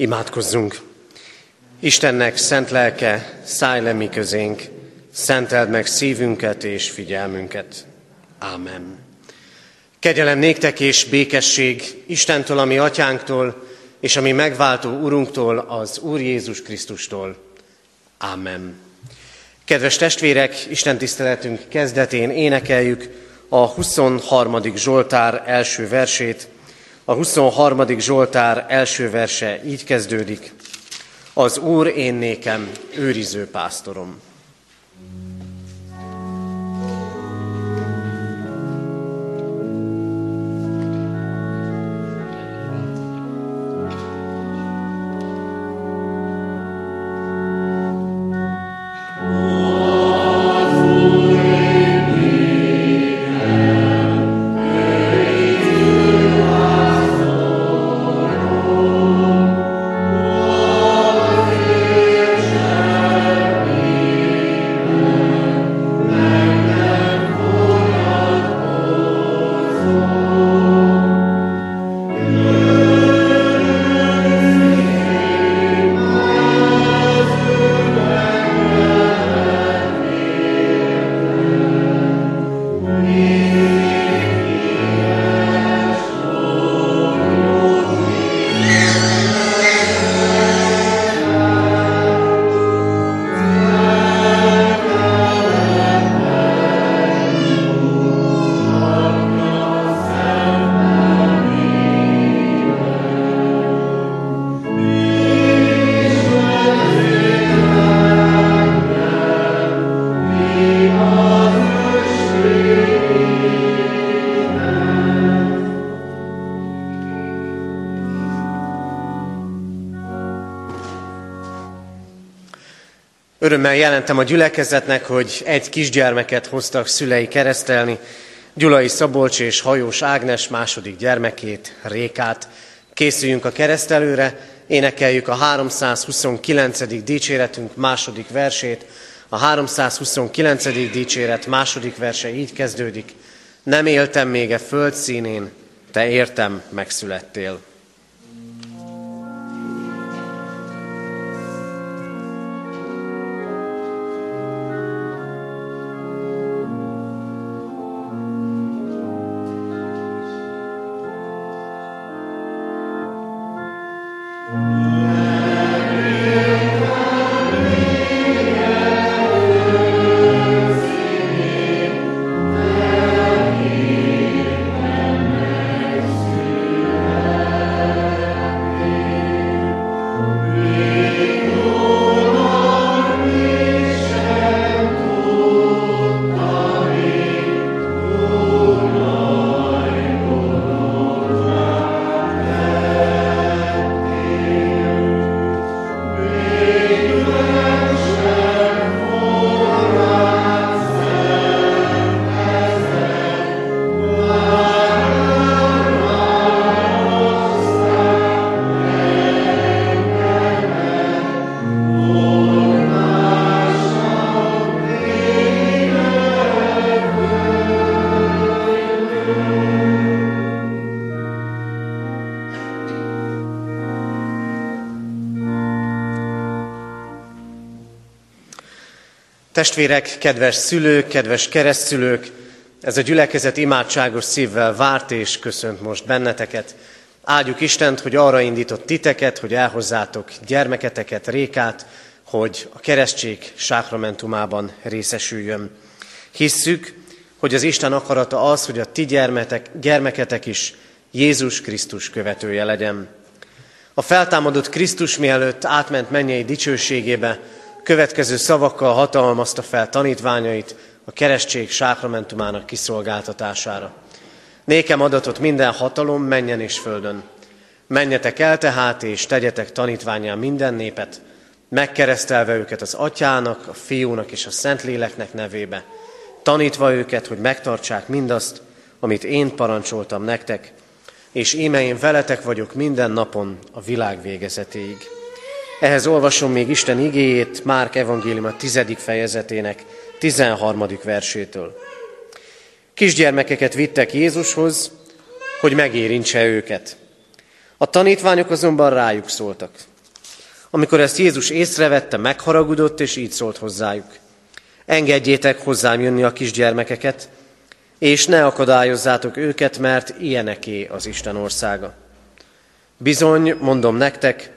Imádkozzunk! Istennek szent lelke, szállj le mi közénk, szenteld meg szívünket és figyelmünket. Ámen. Kegyelem néktek és békesség Istentől, ami atyánktól, és ami megváltó Urunktól, az Úr Jézus Krisztustól. Ámen. Kedves testvérek, Isten tiszteletünk kezdetén énekeljük a 23. Zsoltár első versét, a 23. Zsoltár első verse így kezdődik. Az Úr én nékem őriző pásztorom. Örömmel jelentem a gyülekezetnek, hogy egy kisgyermeket hoztak szülei keresztelni, Gyulai Szabolcs és Hajós Ágnes második gyermekét, Rékát. Készüljünk a keresztelőre, énekeljük a 329. dicséretünk második versét. A 329. dicséret második verse így kezdődik. Nem éltem még a föld színén, te értem megszülettél. Testvérek, kedves szülők, kedves keresztszülők, ez a gyülekezet imádságos szívvel várt és köszönt most benneteket. Áldjuk Istent, hogy arra indított titeket, hogy elhozzátok gyermeketeket, Rékát, hogy a keresztség sákramentumában részesüljön. Hisszük, hogy az Isten akarata az, hogy a ti gyermetek, gyermeketek is Jézus Krisztus követője legyen. A feltámadott Krisztus mielőtt átment mennyei dicsőségébe, következő szavakkal hatalmazta fel tanítványait a keresztség sákramentumának kiszolgáltatására. Nékem adatot minden hatalom menjen és földön. Menjetek el tehát, és tegyetek tanítványán minden népet, megkeresztelve őket az atyának, a fiúnak és a szentléleknek nevébe, tanítva őket, hogy megtartsák mindazt, amit én parancsoltam nektek, és íme én veletek vagyok minden napon a világ végezetéig. Ehhez olvasom még Isten igéjét Márk evangélium a tizedik fejezetének 13. versétől. Kisgyermekeket vittek Jézushoz, hogy megérintse őket. A tanítványok azonban rájuk szóltak. Amikor ezt Jézus észrevette, megharagudott, és így szólt hozzájuk. Engedjétek hozzám jönni a kisgyermekeket, és ne akadályozzátok őket, mert ilyeneké az Isten országa. Bizony, mondom nektek,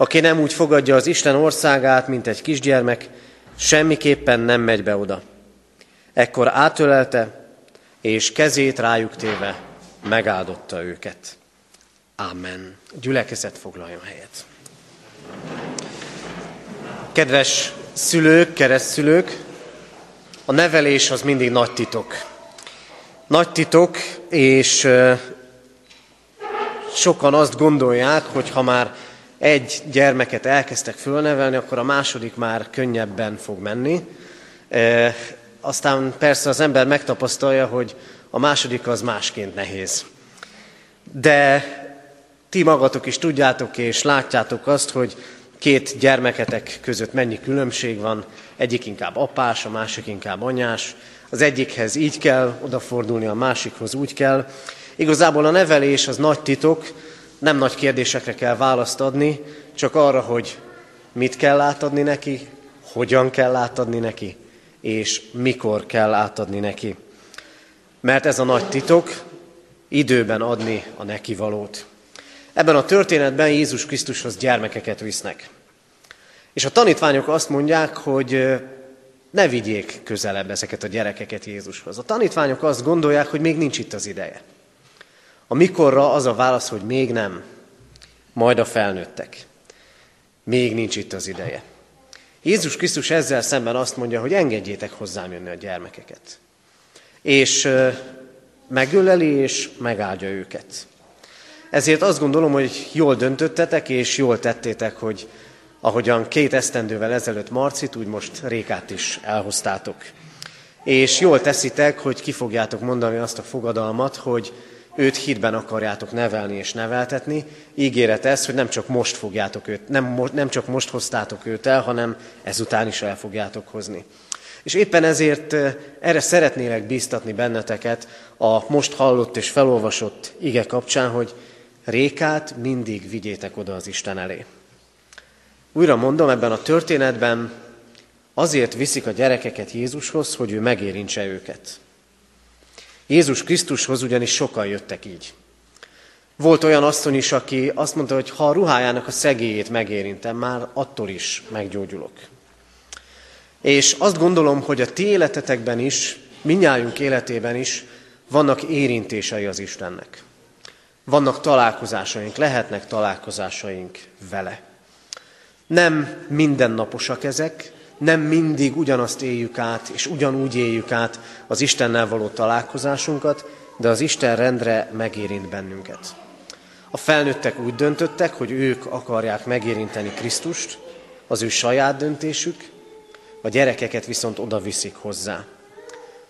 aki nem úgy fogadja az Isten országát, mint egy kisgyermek, semmiképpen nem megy be oda. Ekkor átölelte, és kezét rájuk téve megáldotta őket. Amen. Gyülekezet foglaljon helyet. Kedves szülők, keresztszülők, a nevelés az mindig nagy titok. Nagy titok, és sokan azt gondolják, hogy ha már egy gyermeket elkezdtek fölnevelni, akkor a második már könnyebben fog menni. E, aztán persze az ember megtapasztalja, hogy a második az másként nehéz. De ti magatok is tudjátok és látjátok azt, hogy két gyermeketek között mennyi különbség van, egyik inkább apás, a másik inkább anyás, az egyikhez így kell odafordulni, a másikhoz úgy kell. Igazából a nevelés az nagy titok, nem nagy kérdésekre kell választ adni, csak arra, hogy mit kell átadni neki, hogyan kell átadni neki, és mikor kell átadni neki. Mert ez a nagy titok, időben adni a neki valót. Ebben a történetben Jézus Krisztushoz gyermekeket visznek. És a tanítványok azt mondják, hogy ne vigyék közelebb ezeket a gyerekeket Jézushoz. A tanítványok azt gondolják, hogy még nincs itt az ideje. A mikorra az a válasz, hogy még nem, majd a felnőttek. Még nincs itt az ideje. Jézus Krisztus ezzel szemben azt mondja, hogy engedjétek hozzám jönni a gyermekeket. És megöleli és megáldja őket. Ezért azt gondolom, hogy jól döntöttetek, és jól tettétek, hogy ahogyan két esztendővel ezelőtt Marcit, úgy most Rékát is elhoztátok. És jól teszitek, hogy ki fogjátok mondani azt a fogadalmat, hogy őt hitben akarjátok nevelni és neveltetni. Ígéret ez, hogy nem csak most fogjátok őt, nem, nem csak most hoztátok őt el, hanem ezután is el fogjátok hozni. És éppen ezért erre szeretnélek bíztatni benneteket a most hallott és felolvasott ige kapcsán, hogy Rékát mindig vigyétek oda az Isten elé. Újra mondom, ebben a történetben azért viszik a gyerekeket Jézushoz, hogy ő megérintse őket. Jézus Krisztushoz ugyanis sokan jöttek így. Volt olyan asszony is, aki azt mondta, hogy ha a ruhájának a szegélyét megérintem, már attól is meggyógyulok. És azt gondolom, hogy a ti életetekben is, minnyájunk életében is vannak érintései az Istennek. Vannak találkozásaink, lehetnek találkozásaink vele. Nem mindennaposak ezek, nem mindig ugyanazt éljük át, és ugyanúgy éljük át az Istennel való találkozásunkat, de az Isten rendre megérint bennünket. A felnőttek úgy döntöttek, hogy ők akarják megérinteni Krisztust, az ő saját döntésük, a gyerekeket viszont oda viszik hozzá.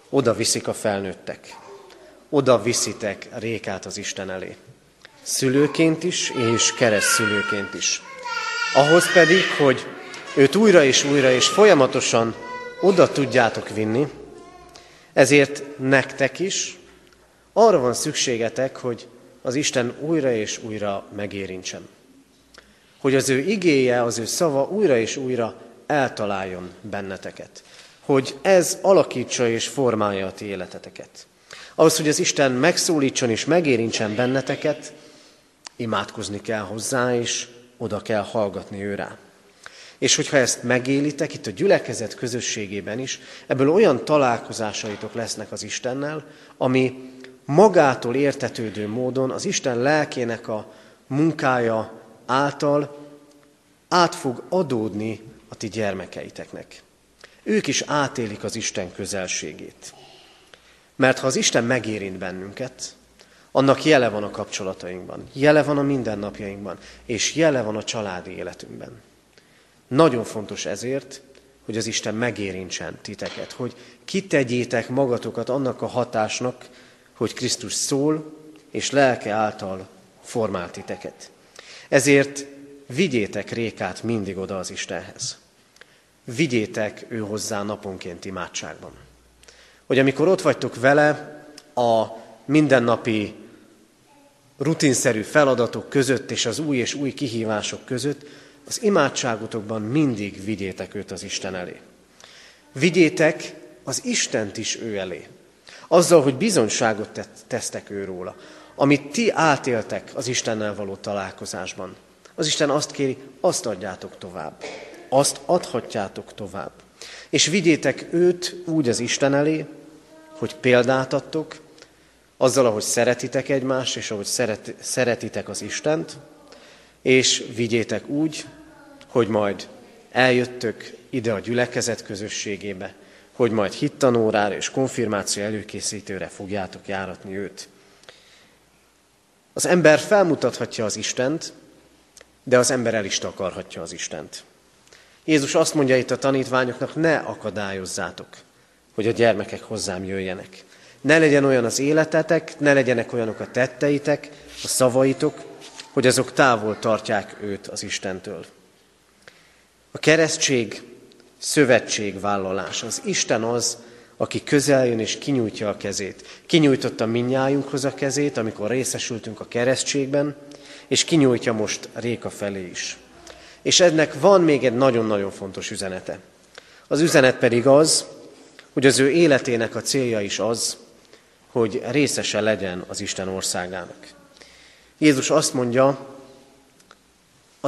Oda viszik a felnőttek. Oda viszitek Rékát az Isten elé. Szülőként is, és keresztszülőként is. Ahhoz pedig, hogy őt újra és újra és folyamatosan oda tudjátok vinni, ezért nektek is arra van szükségetek, hogy az Isten újra és újra megérintsen. Hogy az ő igéje, az ő szava újra és újra eltaláljon benneteket. Hogy ez alakítsa és formálja a ti életeteket. Ahhoz, hogy az Isten megszólítson és megérintsen benneteket, imádkozni kell hozzá, és oda kell hallgatni ő rá. És hogyha ezt megélitek itt a gyülekezet közösségében is, ebből olyan találkozásaitok lesznek az Istennel, ami magától értetődő módon az Isten lelkének a munkája által át fog adódni a ti gyermekeiteknek. Ők is átélik az Isten közelségét. Mert ha az Isten megérint bennünket, annak jele van a kapcsolatainkban, jele van a mindennapjainkban, és jele van a családi életünkben. Nagyon fontos ezért, hogy az Isten megérintsen titeket, hogy kitegyétek magatokat annak a hatásnak, hogy Krisztus szól, és lelke által formál titeket. Ezért vigyétek Rékát mindig oda az Istenhez. Vigyétek ő hozzá naponként imádságban. Hogy amikor ott vagytok vele, a mindennapi rutinszerű feladatok között és az új és új kihívások között, az imádságotokban mindig vigyétek őt az Isten elé. Vigyétek az Istent is ő elé. Azzal, hogy bizonyságot tesztek ő róla. Amit ti átéltek az Istennel való találkozásban. Az Isten azt kéri, azt adjátok tovább. Azt adhatjátok tovább. És vigyétek őt úgy az Isten elé, hogy példát adtok, azzal, ahogy szeretitek egymást, és ahogy szeret, szeretitek az Istent, és vigyétek úgy, hogy majd eljöttök ide a gyülekezet közösségébe, hogy majd hittanórára és konfirmáció előkészítőre fogjátok járatni őt. Az ember felmutathatja az Istent, de az ember el is takarhatja az Istent. Jézus azt mondja itt a tanítványoknak, ne akadályozzátok, hogy a gyermekek hozzám jöjjenek. Ne legyen olyan az életetek, ne legyenek olyanok a tetteitek, a szavaitok, hogy azok távol tartják őt az Istentől. A keresztség szövetségvállalás. Az Isten az, aki közel jön és kinyújtja a kezét. Kinyújtotta minnyájunkhoz a kezét, amikor részesültünk a keresztségben, és kinyújtja most Réka felé is. És ennek van még egy nagyon-nagyon fontos üzenete. Az üzenet pedig az, hogy az ő életének a célja is az, hogy részese legyen az Isten országának. Jézus azt mondja,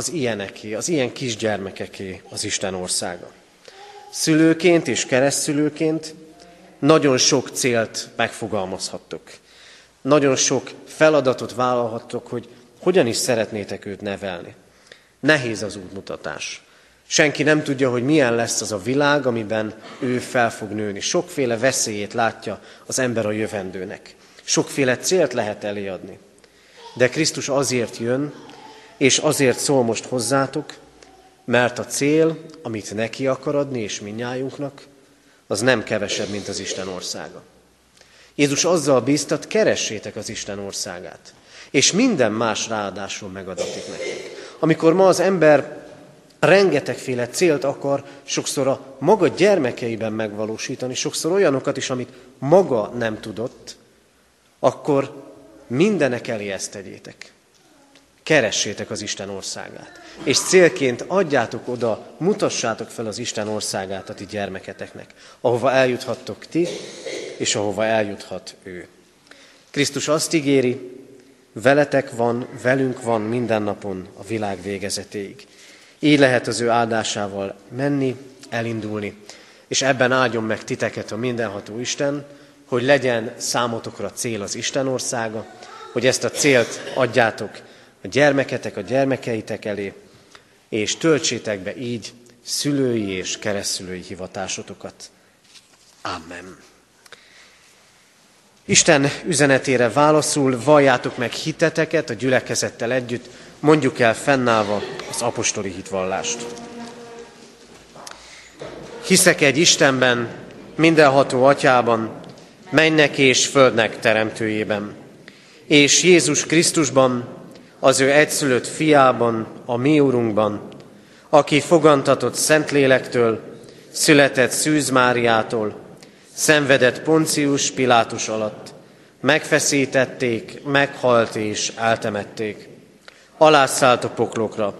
az ilyeneké, az ilyen kisgyermekeké az Isten országa. Szülőként és keresztszülőként nagyon sok célt megfogalmazhattok. Nagyon sok feladatot vállalhattok, hogy hogyan is szeretnétek őt nevelni. Nehéz az útmutatás. Senki nem tudja, hogy milyen lesz az a világ, amiben ő fel fog nőni. Sokféle veszélyét látja az ember a jövendőnek. Sokféle célt lehet eléadni. De Krisztus azért jön, és azért szól most hozzátok, mert a cél, amit neki akar adni, és minnyájunknak, az nem kevesebb, mint az Isten országa. Jézus azzal bíztat, keressétek az Isten országát, és minden más ráadásul megadatik nektek. Amikor ma az ember rengetegféle célt akar sokszor a maga gyermekeiben megvalósítani, sokszor olyanokat is, amit maga nem tudott, akkor mindenek elé ezt tegyétek. Keressétek az Isten országát. És célként adjátok oda, mutassátok fel az Isten országát a ti gyermeketeknek, ahova eljuthattok ti, és ahova eljuthat ő. Krisztus azt ígéri, veletek van, velünk van minden napon a világ végezetéig. Így lehet az ő áldásával menni, elindulni, és ebben áldjon meg titeket a mindenható Isten, hogy legyen számotokra cél az Isten országa, hogy ezt a célt adjátok a gyermeketek, a gyermekeitek elé, és töltsétek be így szülői és keresztülői hivatásotokat. Amen. Isten üzenetére válaszul valljátok meg hiteteket a gyülekezettel együtt, mondjuk el fennállva az apostoli hitvallást. Hiszek egy Istenben, mindenható atyában, mennek és földnek teremtőjében, és Jézus Krisztusban, az ő egyszülött fiában, a mi úrunkban, aki fogantatott Szentlélektől, született Szűz Máriától, szenvedett Poncius Pilátus alatt, megfeszítették, meghalt és eltemették. Alászállt a poklokra.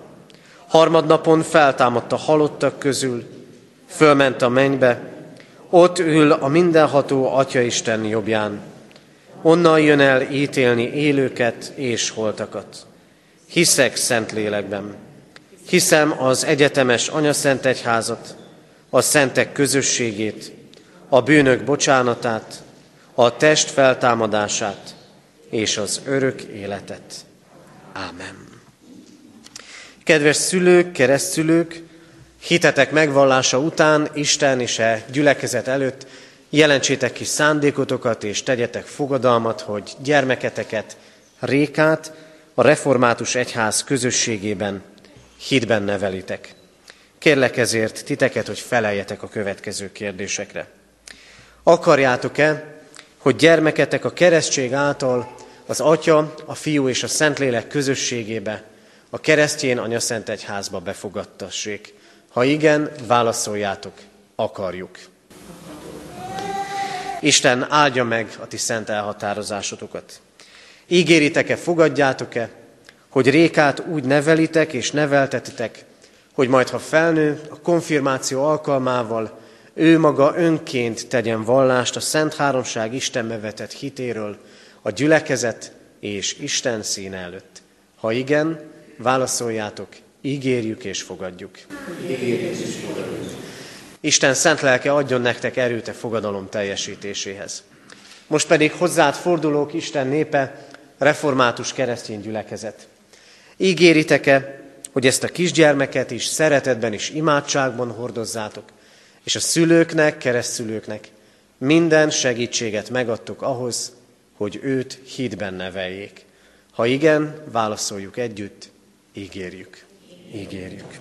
Harmadnapon feltámadt a halottak közül, fölment a mennybe, ott ül a mindenható Atya Isten jobbján. Onnan jön el ítélni élőket és holtakat. Hiszek szent lélekben. Hiszem az egyetemes anyaszent egyházat, a szentek közösségét, a bűnök bocsánatát, a test feltámadását és az örök életet. Ámen. Kedves szülők, keresztszülők, hitetek megvallása után Isten és e gyülekezet előtt jelentsétek ki szándékotokat és tegyetek fogadalmat, hogy gyermeketeket, Rékát a református egyház közösségében hitben nevelitek. Kérlek ezért titeket, hogy feleljetek a következő kérdésekre. Akarjátok-e, hogy gyermeketek a keresztség által az Atya, a Fiú és a Szentlélek közösségébe, a keresztjén Anya Szent Egyházba befogadtassék? Ha igen, válaszoljátok, akarjuk. Isten áldja meg a ti szent elhatározásotokat Ígéritek-e, fogadjátok-e, hogy Rékát úgy nevelitek és neveltetitek, hogy majd ha felnő, a konfirmáció alkalmával ő maga önként tegyen vallást a Szent Háromság Isten vetett hitéről a gyülekezet és Isten színe előtt. Ha igen, válaszoljátok, ígérjük és fogadjuk. Ígérjük és fogadjuk. Isten szent lelke adjon nektek erőt a fogadalom teljesítéséhez. Most pedig hozzád fordulók Isten népe, református keresztény gyülekezet. Ígéritek-e, hogy ezt a kisgyermeket is szeretetben és imádságban hordozzátok, és a szülőknek, keresztülőknek minden segítséget megadtok ahhoz, hogy őt hídben neveljék. Ha igen, válaszoljuk együtt, ígérjük. Ígérjük.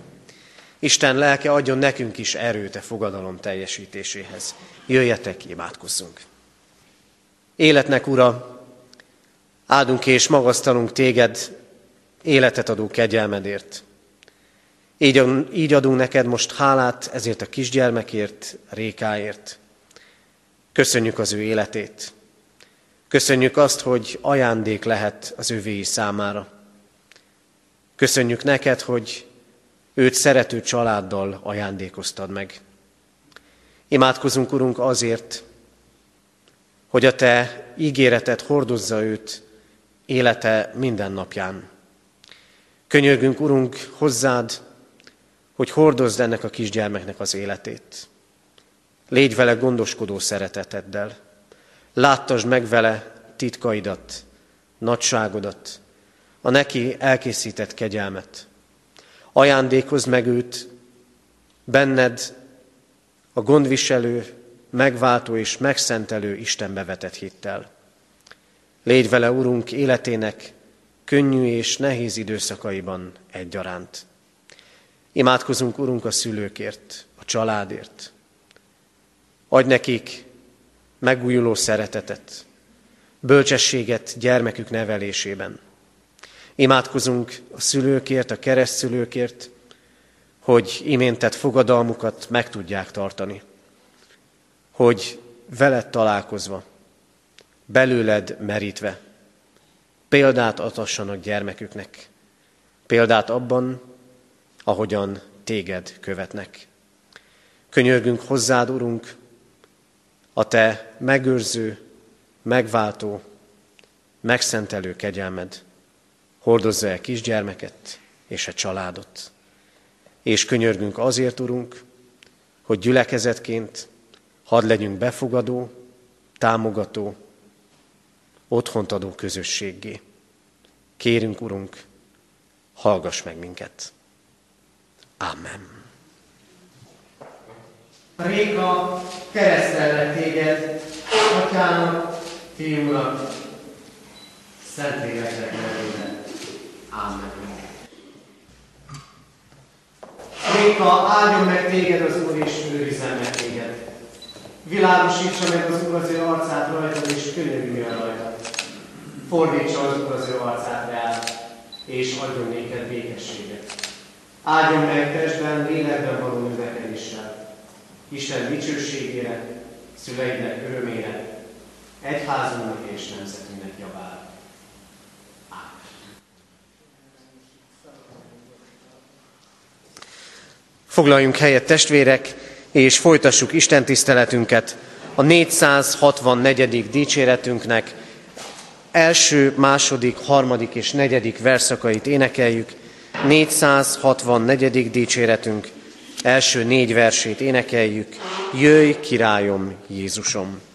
Isten lelke adjon nekünk is erőt a fogadalom teljesítéséhez. Jöjjetek, imádkozzunk. Életnek, Ura, áldunk és magasztalunk téged életet adó kegyelmedért. Így, így adunk neked most hálát ezért a kisgyermekért, Rékáért. Köszönjük az ő életét. Köszönjük azt, hogy ajándék lehet az ővéi számára. Köszönjük neked, hogy őt szerető családdal ajándékoztad meg. Imádkozunk, Urunk, azért, hogy a Te ígéretet hordozza őt élete minden napján. Könyörgünk, Urunk, hozzád, hogy hordozd ennek a kisgyermeknek az életét. Légy vele gondoskodó szereteteddel. Láttasd meg vele titkaidat, nagyságodat, a neki elkészített kegyelmet. Ajándékozd meg őt, benned a gondviselő, megváltó és megszentelő Istenbe vetett hittel. Légy vele, Urunk, életének könnyű és nehéz időszakaiban egyaránt. Imádkozunk, Urunk, a szülőkért, a családért. Adj nekik megújuló szeretetet, bölcsességet gyermekük nevelésében. Imádkozunk a szülőkért, a keresztszülőkért, hogy iméntett fogadalmukat meg tudják tartani. Hogy veled találkozva, belőled merítve, példát adhassanak gyermeküknek. Példát abban, ahogyan téged követnek. Könyörgünk hozzád, Urunk, a te megőrző, megváltó, megszentelő kegyelmed hordozza el kisgyermeket és a családot. És könyörgünk azért, Urunk, hogy gyülekezetként hadd legyünk befogadó, támogató, otthont adó közösséggé. Kérünk, Urunk, hallgass meg minket. Amen. Réka keresztelnek téged, Atyának, Fiúnak, Szentléleknek nevében. Amen. Réka, áldjon meg téged az Úr, és őrizzen meg téged. Világosítsa meg az Úr az ő arcát rajtad, és könyörüljön rajtad. Fordítsa az ő arcát rád, és adjon néked békességet. Áldjon meg testben, lélekben való növekedéssel. Isten dicsőségére, szüleidnek örömére, egyházunknak és nemzetünknek javára. Foglaljunk helyet testvérek, és folytassuk Isten tiszteletünket a 464. dicséretünknek első, második, harmadik és negyedik verszakait énekeljük. 464. dicséretünk első négy versét énekeljük. Jöjj, királyom, Jézusom!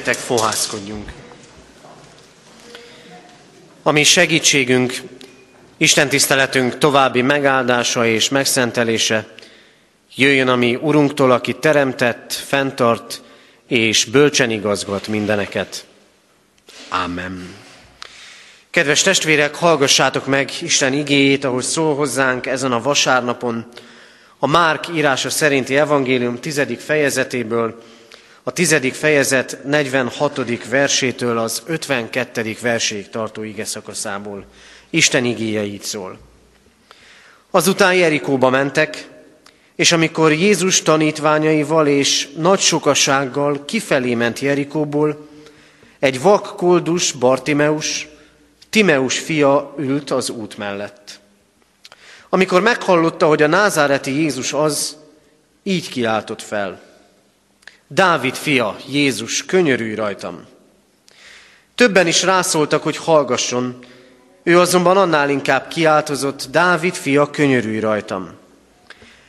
Jöjjetek, fohászkodjunk! Ami segítségünk, Isten tiszteletünk további megáldása és megszentelése jöjjön a mi Urunktól, aki teremtett, fenntart és bölcsen igazgat mindeneket. Amen. Kedves testvérek, hallgassátok meg Isten igéjét, ahogy szól hozzánk ezen a vasárnapon, a Márk írása szerinti evangélium tizedik fejezetéből, a tizedik fejezet 46. versétől az 52. verséig tartó ige szakaszából. Isten igéje így szól. Azután Jerikóba mentek, és amikor Jézus tanítványaival és nagy sokasággal kifelé ment Jerikóból, egy vak koldus Bartimeus, Timeus fia ült az út mellett. Amikor meghallotta, hogy a názáreti Jézus az, így kiáltott fel. Dávid fia, Jézus, könyörülj rajtam. Többen is rászóltak, hogy hallgasson, ő azonban annál inkább kiáltozott, Dávid fia, könyörülj rajtam.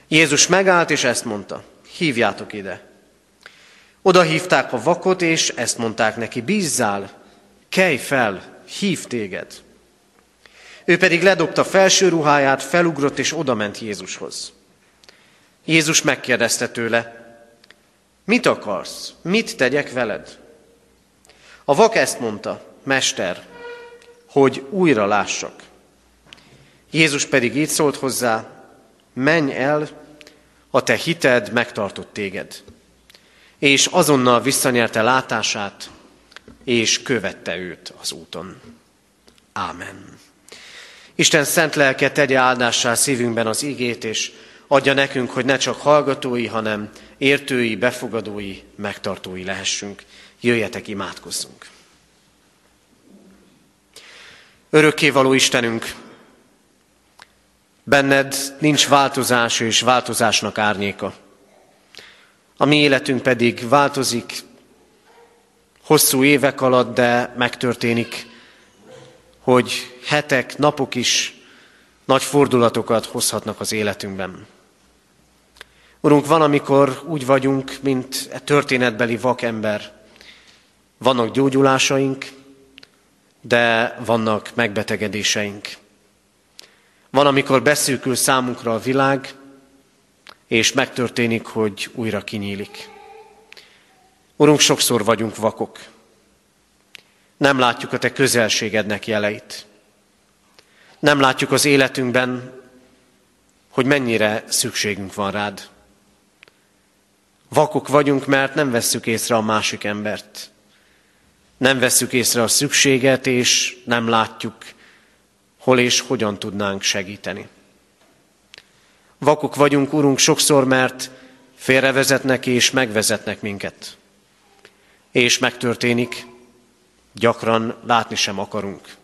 Jézus megállt, és ezt mondta, hívjátok ide. Oda hívták a vakot, és ezt mondták neki, bízzál, kelj fel, hív téged. Ő pedig ledobta felső ruháját, felugrott, és odament Jézushoz. Jézus megkérdezte tőle, mit akarsz, mit tegyek veled? A vak ezt mondta, Mester, hogy újra lássak. Jézus pedig így szólt hozzá, menj el, a te hited megtartott téged. És azonnal visszanyerte látását, és követte őt az úton. Ámen. Isten szent lelke tegye áldássá szívünkben az igét, és adja nekünk, hogy ne csak hallgatói, hanem értői, befogadói, megtartói lehessünk. Jöjjetek, imádkozzunk! Örökkévaló Istenünk, benned nincs változás és változásnak árnyéka. A mi életünk pedig változik hosszú évek alatt, de megtörténik, hogy hetek, napok is nagy fordulatokat hozhatnak az életünkben. Urunk, van, amikor úgy vagyunk, mint e történetbeli vakember. Vannak gyógyulásaink, de vannak megbetegedéseink. Van, amikor beszűkül számunkra a világ, és megtörténik, hogy újra kinyílik. Urunk, sokszor vagyunk vakok. Nem látjuk a Te közelségednek jeleit. Nem látjuk az életünkben, hogy mennyire szükségünk van rád. Vakok vagyunk, mert nem vesszük észre a másik embert. Nem vesszük észre a szükséget, és nem látjuk, hol és hogyan tudnánk segíteni. Vakok vagyunk, Urunk, sokszor, mert félrevezetnek és megvezetnek minket. És megtörténik, gyakran látni sem akarunk.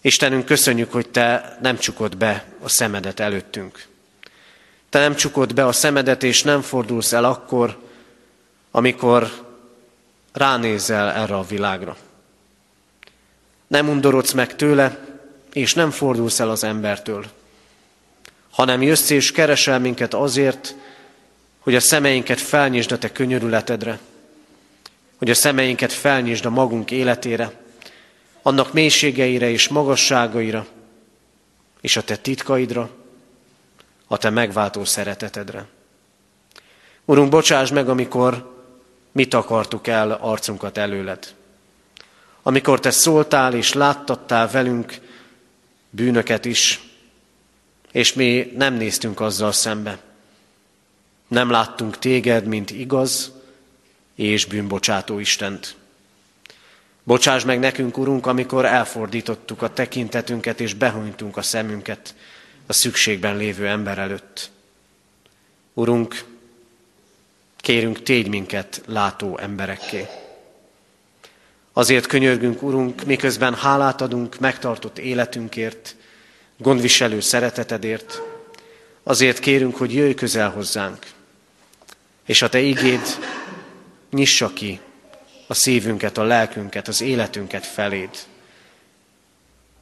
Istenünk, köszönjük, hogy Te nem csukod be a szemedet előttünk. Te nem csukod be a szemedet, és nem fordulsz el akkor, amikor ránézel erre a világra. Nem undorodsz meg tőle, és nem fordulsz el az embertől, hanem jössz és keresel minket azért, hogy a szemeinket felnyisd a te könyörületedre, hogy a szemeinket felnyisd a magunk életére, annak mélységeire és magasságaira, és a te titkaidra, a te megváltó szeretetedre. Urunk, bocsáss meg, amikor mit akartuk el arcunkat előled. Amikor te szóltál és láttattál velünk bűnöket is, és mi nem néztünk azzal szembe. Nem láttunk téged, mint igaz és bűnbocsátó Istent. Bocsáss meg nekünk, Urunk, amikor elfordítottuk a tekintetünket és behunytunk a szemünket a szükségben lévő ember előtt. Urunk, kérünk, tégy minket látó emberekké. Azért könyörgünk, Urunk, miközben hálát adunk megtartott életünkért, gondviselő szeretetedért, azért kérünk, hogy jöjj közel hozzánk, és a Te igéd nyissa ki a szívünket, a lelkünket, az életünket feléd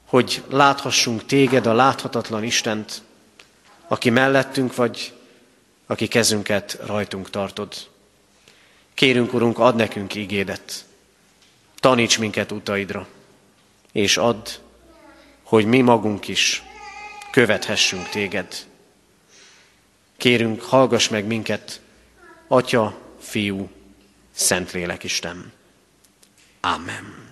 hogy láthassunk téged, a láthatatlan Istent, aki mellettünk vagy, aki kezünket rajtunk tartod. Kérünk, Urunk, ad nekünk ígédet. Taníts minket utaidra, és add, hogy mi magunk is követhessünk téged. Kérünk, hallgass meg minket, Atya, Fiú, Szentlélek Isten. Amen.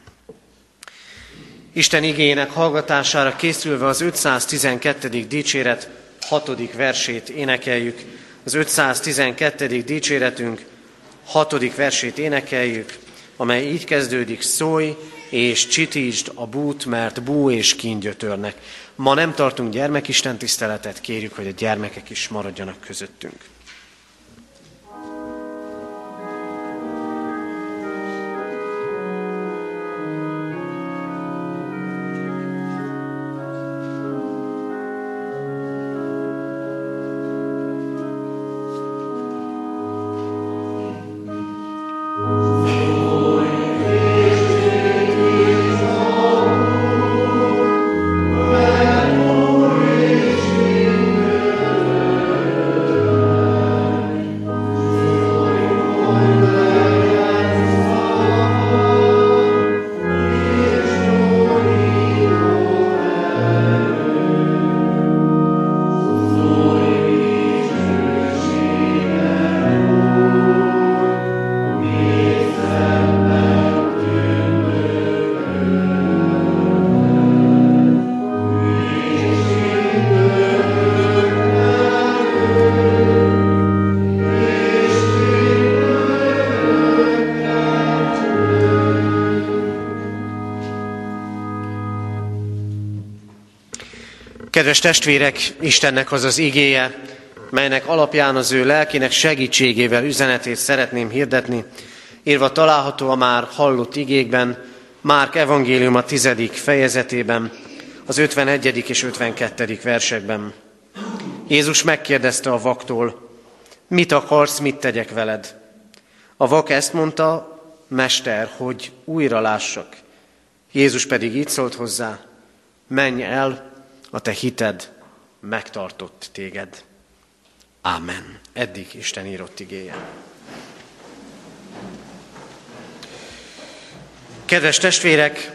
Isten igényének hallgatására készülve az 512. dicséret 6. versét énekeljük. Az 512. dicséretünk 6. versét énekeljük, amely így kezdődik, szólj és csitítsd a bút, mert bú és kíngyötörnek. Ma nem tartunk gyermekisten tiszteletet, kérjük, hogy a gyermekek is maradjanak közöttünk. Kedves testvérek, Istennek az az igéje, melynek alapján az ő lelkének segítségével üzenetét szeretném hirdetni, írva található a már hallott igékben, Márk evangélium a tizedik fejezetében, az 51. és 52. versekben. Jézus megkérdezte a vaktól, mit akarsz, mit tegyek veled? A vak ezt mondta, Mester, hogy újra lássak. Jézus pedig így szólt hozzá, menj el, a te hited megtartott téged. Ámen. Eddig Isten írott igéje. Kedves testvérek,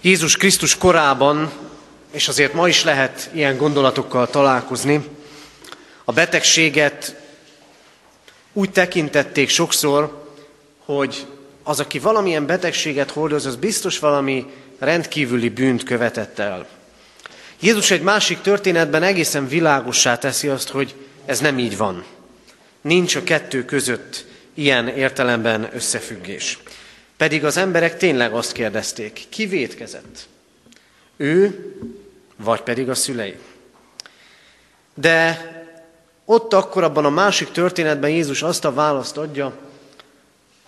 Jézus Krisztus korában, és azért ma is lehet ilyen gondolatokkal találkozni, a betegséget úgy tekintették sokszor, hogy az, aki valamilyen betegséget hordoz, az biztos valami rendkívüli bűnt követett el. Jézus egy másik történetben egészen világossá teszi azt, hogy ez nem így van. Nincs a kettő között ilyen értelemben összefüggés. Pedig az emberek tényleg azt kérdezték, ki vétkezett? Ő, vagy pedig a szülei? De ott akkor abban a másik történetben Jézus azt a választ adja,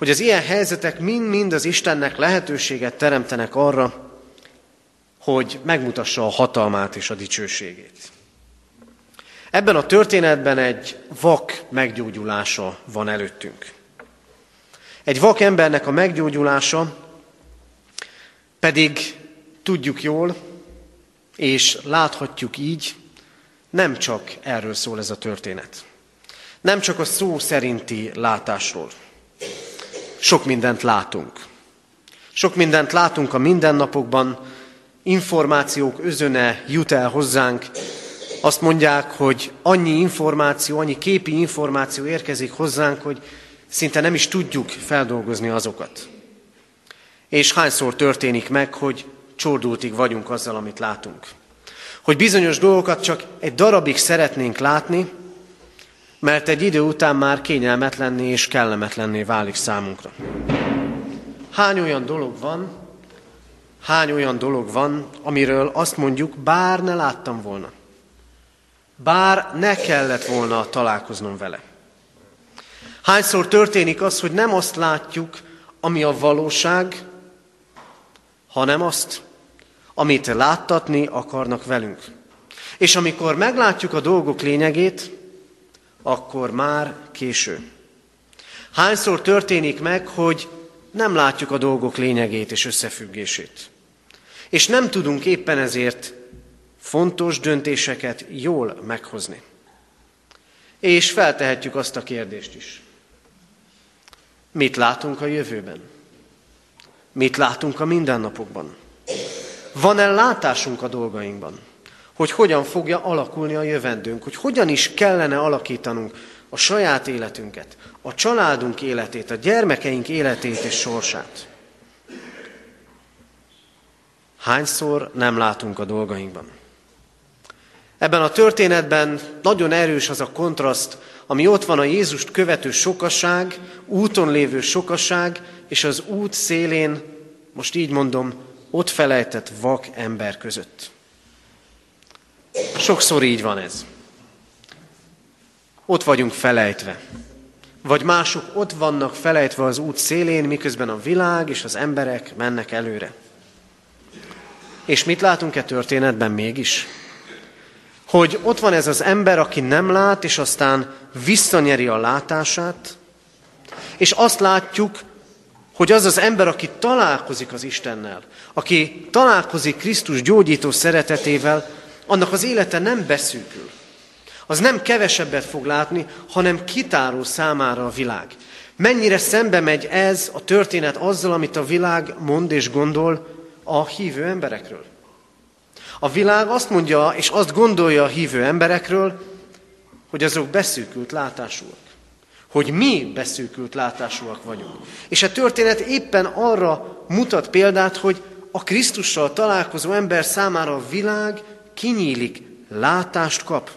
hogy az ilyen helyzetek mind-mind az Istennek lehetőséget teremtenek arra, hogy megmutassa a hatalmát és a dicsőségét. Ebben a történetben egy vak meggyógyulása van előttünk. Egy vak embernek a meggyógyulása pedig tudjuk jól, és láthatjuk így, nem csak erről szól ez a történet. Nem csak a szó szerinti látásról. Sok mindent látunk. Sok mindent látunk a mindennapokban, információk özöne jut el hozzánk. Azt mondják, hogy annyi információ, annyi képi információ érkezik hozzánk, hogy szinte nem is tudjuk feldolgozni azokat. És hányszor történik meg, hogy csordultig vagyunk azzal, amit látunk. Hogy bizonyos dolgokat csak egy darabig szeretnénk látni, mert egy idő után már kényelmetlenné és kellemetlenné válik számunkra. Hány olyan dolog van, hány olyan dolog van, amiről azt mondjuk, bár ne láttam volna. Bár ne kellett volna találkoznom vele. Hányszor történik az, hogy nem azt látjuk, ami a valóság, hanem azt, amit láttatni akarnak velünk. És amikor meglátjuk a dolgok lényegét, akkor már késő. Hányszor történik meg, hogy nem látjuk a dolgok lényegét és összefüggését. És nem tudunk éppen ezért fontos döntéseket jól meghozni. És feltehetjük azt a kérdést is. Mit látunk a jövőben? Mit látunk a mindennapokban? Van-e látásunk a dolgainkban? Hogy hogyan fogja alakulni a jövendőnk? Hogy hogyan is kellene alakítanunk a saját életünket, a családunk életét, a gyermekeink életét és sorsát? Hányszor nem látunk a dolgainkban? Ebben a történetben nagyon erős az a kontraszt, ami ott van a Jézust követő sokaság, úton lévő sokaság, és az út szélén, most így mondom, ott felejtett vak ember között. Sokszor így van ez. Ott vagyunk felejtve. Vagy mások ott vannak felejtve az út szélén, miközben a világ és az emberek mennek előre. És mit látunk-e történetben mégis? Hogy ott van ez az ember, aki nem lát, és aztán visszanyeri a látását, és azt látjuk, hogy az az ember, aki találkozik az Istennel, aki találkozik Krisztus gyógyító szeretetével, annak az élete nem beszűkül. Az nem kevesebbet fog látni, hanem kitáró számára a világ. Mennyire szembe megy ez a történet azzal, amit a világ mond és gondol a hívő emberekről. A világ azt mondja, és azt gondolja a hívő emberekről, hogy azok beszűkült látásúak. Hogy mi beszűkült látásúak vagyunk. És a történet éppen arra mutat példát, hogy a Krisztussal találkozó ember számára a világ kinyílik, látást kap.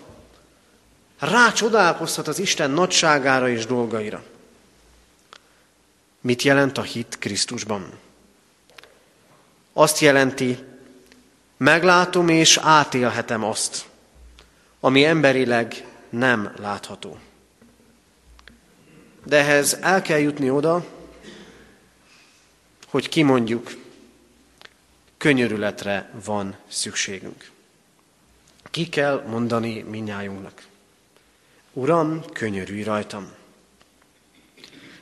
Rácsodálkozhat az Isten nagyságára és dolgaira. Mit jelent a hit Krisztusban? Azt jelenti, meglátom és átélhetem azt, ami emberileg nem látható. De ehhez el kell jutni oda, hogy kimondjuk, könyörületre van szükségünk. Ki kell mondani minnyájunknak. Uram, könyörülj rajtam.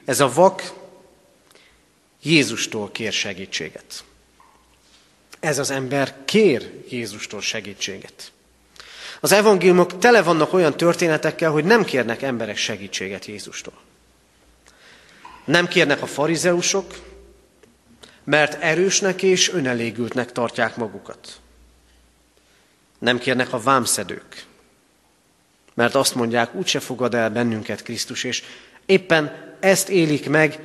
Ez a vak Jézustól kér segítséget. Ez az ember kér Jézustól segítséget. Az evangéliumok tele vannak olyan történetekkel, hogy nem kérnek emberek segítséget Jézustól. Nem kérnek a farizeusok, mert erősnek és önelégültnek tartják magukat. Nem kérnek a vámszedők, mert azt mondják, úgyse fogad el bennünket Krisztus, és éppen ezt élik meg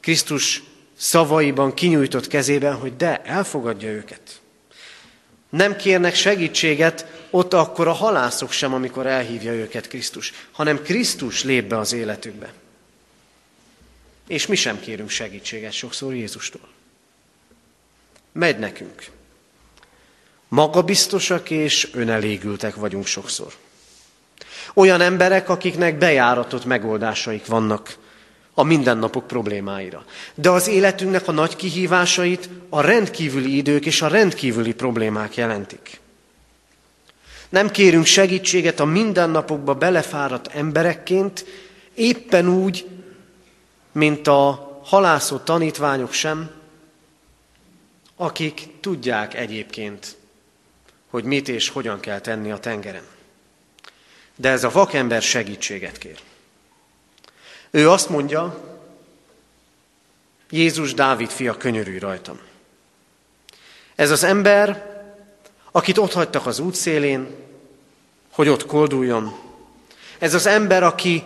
Krisztus szavaiban, kinyújtott kezében, hogy de, elfogadja őket. Nem kérnek segítséget ott akkor a halászok sem, amikor elhívja őket Krisztus, hanem Krisztus lép be az életükbe. És mi sem kérünk segítséget sokszor Jézustól. Megy nekünk. Magabiztosak és önelégültek vagyunk sokszor. Olyan emberek, akiknek bejáratott megoldásaik vannak a mindennapok problémáira. De az életünknek a nagy kihívásait a rendkívüli idők és a rendkívüli problémák jelentik. Nem kérünk segítséget a mindennapokba belefáradt emberekként, éppen úgy, mint a halászó tanítványok sem, akik tudják egyébként, hogy mit és hogyan kell tenni a tengeren. De ez a vakember segítséget kér. Ő azt mondja, Jézus Dávid fia, könyörülj rajtam. Ez az ember, akit ott hagytak az útszélén, hogy ott kolduljon. Ez az ember, aki,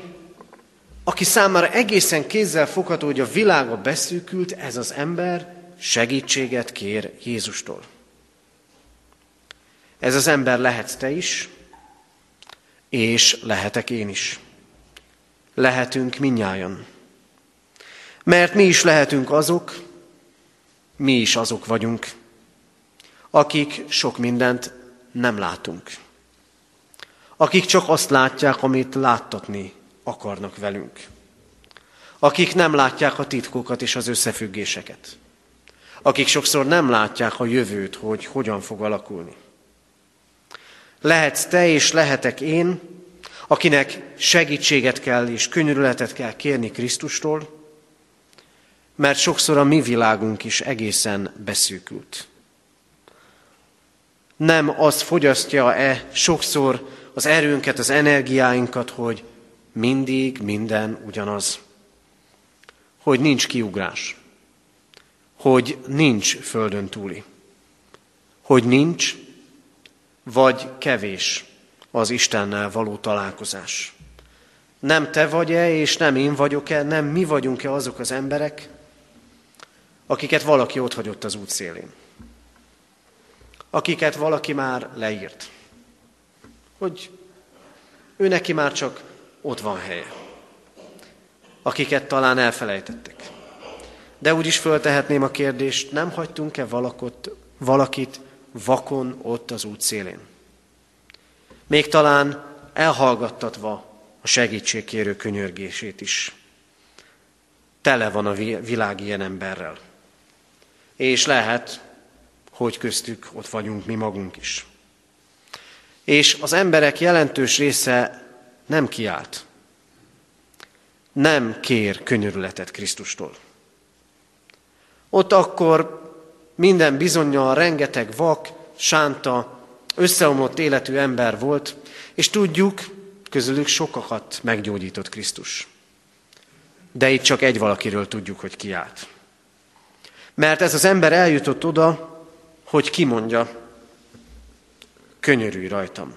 aki számára egészen kézzel fogható, hogy a világa beszűkült, ez az ember segítséget kér Jézustól. Ez az ember lehetsz te is, és lehetek én is lehetünk minnyájan. Mert mi is lehetünk azok, mi is azok vagyunk, akik sok mindent nem látunk. Akik csak azt látják, amit láttatni akarnak velünk. Akik nem látják a titkokat és az összefüggéseket. Akik sokszor nem látják a jövőt, hogy hogyan fog alakulni. Lehetsz te és lehetek én, akinek segítséget kell és könyörületet kell kérni Krisztustól, mert sokszor a mi világunk is egészen beszűkült. Nem az fogyasztja-e sokszor az erőnket, az energiáinkat, hogy mindig minden ugyanaz. Hogy nincs kiugrás. Hogy nincs földön túli. Hogy nincs, vagy kevés az Istennel való találkozás. Nem te vagy-e, és nem én vagyok-e, nem mi vagyunk-e azok az emberek, akiket valaki ott hagyott az út szélén. Akiket valaki már leírt. Hogy ő neki már csak ott van helye. Akiket talán elfelejtettek. De úgy is föltehetném a kérdést, nem hagytunk-e valakot, valakit vakon ott az út szélén? Még talán elhallgattatva a segítségkérő könyörgését is. Tele van a világ ilyen emberrel. És lehet, hogy köztük ott vagyunk mi magunk is. És az emberek jelentős része nem kiált. Nem kér könyörületet Krisztustól. Ott akkor minden bizonyal rengeteg vak, sánta, összeomlott életű ember volt, és tudjuk, közülük sokakat meggyógyított Krisztus. De itt csak egy valakiről tudjuk, hogy kiállt. Mert ez az ember eljutott oda, hogy kimondja, könyörülj rajtam.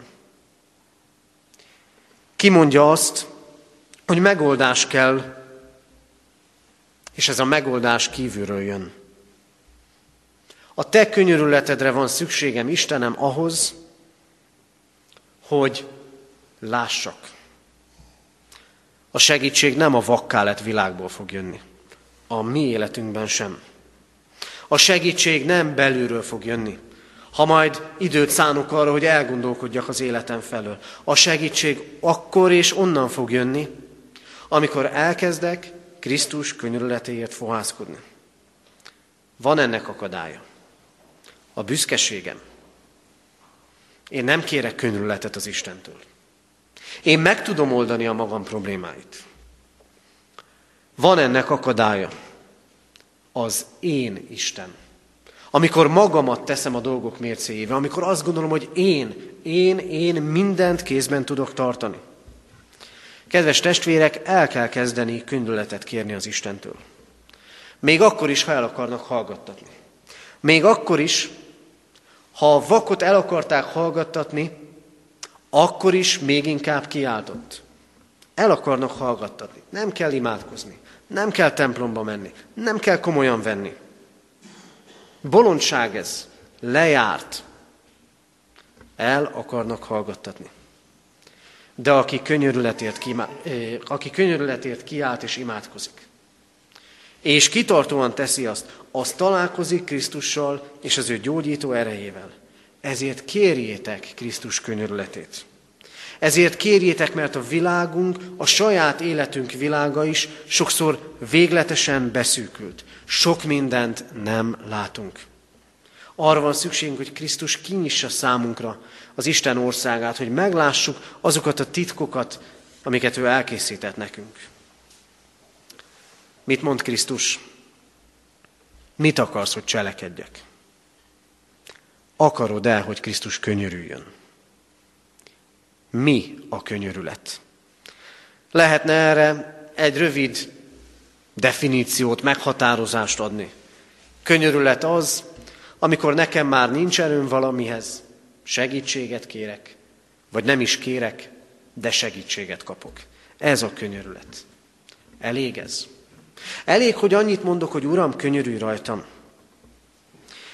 Kimondja azt, hogy megoldás kell, és ez a megoldás kívülről jön. A te könyörületedre van szükségem, Istenem, ahhoz, hogy lássak. A segítség nem a vakká lett világból fog jönni. A mi életünkben sem. A segítség nem belülről fog jönni. Ha majd időt szánok arra, hogy elgondolkodjak az életem felől. A segítség akkor és onnan fog jönni, amikor elkezdek Krisztus könyörületéért fohászkodni. Van ennek akadálya. A büszkeségem. Én nem kérek könyörületet az Istentől. Én meg tudom oldani a magam problémáit. Van ennek akadálya. Az én Isten. Amikor magamat teszem a dolgok mércéjével, amikor azt gondolom, hogy én, én, én mindent kézben tudok tartani. Kedves testvérek, el kell kezdeni könyvületet kérni az Istentől. Még akkor is, ha el akarnak hallgattatni. Még akkor is, ha a vakot el akarták hallgattatni, akkor is még inkább kiáltott. El akarnak hallgattatni. Nem kell imádkozni. Nem kell templomba menni. Nem kell komolyan venni. Bolondság ez. Lejárt. El akarnak hallgattatni. De aki könyörületért, kimá... Eh, aki könyörületért kiállt és imádkozik, és kitartóan teszi azt, az találkozik Krisztussal és az ő gyógyító erejével. Ezért kérjétek Krisztus könyörületét. Ezért kérjétek, mert a világunk, a saját életünk világa is sokszor végletesen beszűkült. Sok mindent nem látunk. Arra van szükségünk, hogy Krisztus kinyissa számunkra az Isten országát, hogy meglássuk azokat a titkokat, amiket ő elkészített nekünk. Mit mond Krisztus? Mit akarsz, hogy cselekedjek? Akarod el, hogy Krisztus könyörüljön? Mi a könyörület? Lehetne erre egy rövid definíciót, meghatározást adni. Könyörület az, amikor nekem már nincs erőm valamihez, segítséget kérek, vagy nem is kérek, de segítséget kapok. Ez a könyörület. Elég ez? Elég, hogy annyit mondok, hogy Uram, könyörülj rajtam.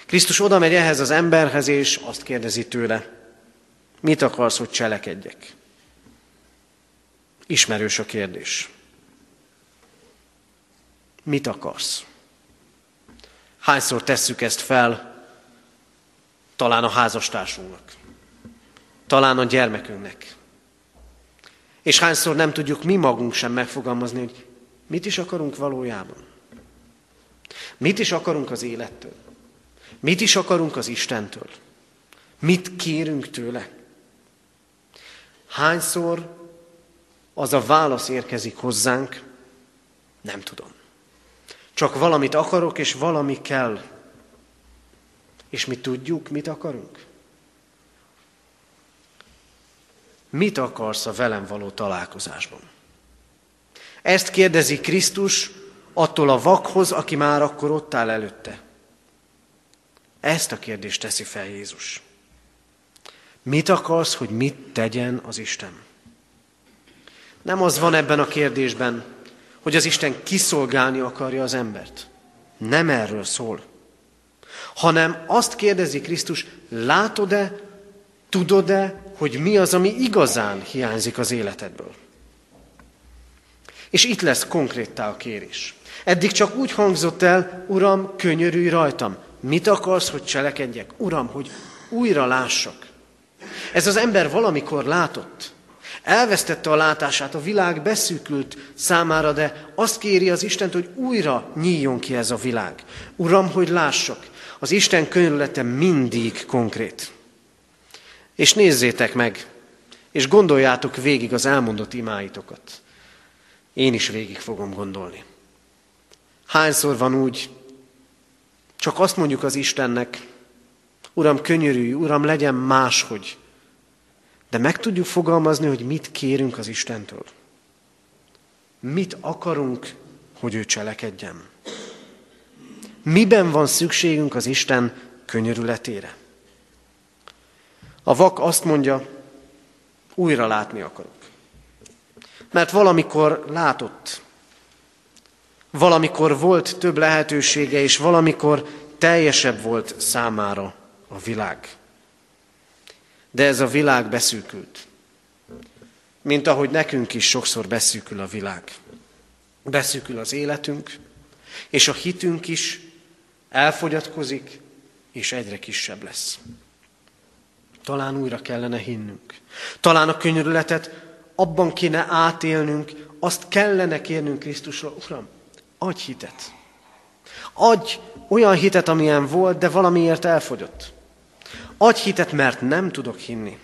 Krisztus oda megy ehhez az emberhez, és azt kérdezi tőle, mit akarsz, hogy cselekedjek? Ismerős a kérdés. Mit akarsz? Hányszor tesszük ezt fel, talán a házastársunknak, talán a gyermekünknek. És hányszor nem tudjuk mi magunk sem megfogalmazni, hogy mit is akarunk valójában. Mit is akarunk az élettől? Mit is akarunk az Istentől? Mit kérünk tőle? Hányszor az a válasz érkezik hozzánk, nem tudom. Csak valamit akarok, és valami kell. És mi tudjuk, mit akarunk? Mit akarsz a velem való találkozásban? Ezt kérdezi Krisztus attól a vakhoz, aki már akkor ott áll előtte. Ezt a kérdést teszi fel Jézus. Mit akarsz, hogy mit tegyen az Isten? Nem az van ebben a kérdésben, hogy az Isten kiszolgálni akarja az embert. Nem erről szól. Hanem azt kérdezi Krisztus, látod-e, tudod-e, hogy mi az, ami igazán hiányzik az életedből? És itt lesz konkréttá a kérés. Eddig csak úgy hangzott el, Uram, könyörülj rajtam. Mit akarsz, hogy cselekedjek? Uram, hogy újra lássak. Ez az ember valamikor látott. Elvesztette a látását, a világ beszűkült számára, de azt kéri az Istent, hogy újra nyíljon ki ez a világ. Uram, hogy lássak. Az Isten könyörülete mindig konkrét. És nézzétek meg, és gondoljátok végig az elmondott imáitokat. Én is végig fogom gondolni. Hányszor van úgy, csak azt mondjuk az Istennek, Uram, könyörülj, Uram, legyen máshogy. De meg tudjuk fogalmazni, hogy mit kérünk az Istentől. Mit akarunk, hogy ő cselekedjen. Miben van szükségünk az Isten könyörületére? A vak azt mondja, újra látni akarok. Mert valamikor látott, valamikor volt több lehetősége, és valamikor teljesebb volt számára a világ. De ez a világ beszűkült. Mint ahogy nekünk is sokszor beszűkül a világ. Beszűkül az életünk, és a hitünk is elfogyatkozik, és egyre kisebb lesz. Talán újra kellene hinnünk. Talán a könyörületet abban kéne átélnünk, azt kellene kérnünk Krisztusra, Uram, adj hitet. Adj olyan hitet, amilyen volt, de valamiért elfogyott. Adj hitet, mert nem tudok hinni.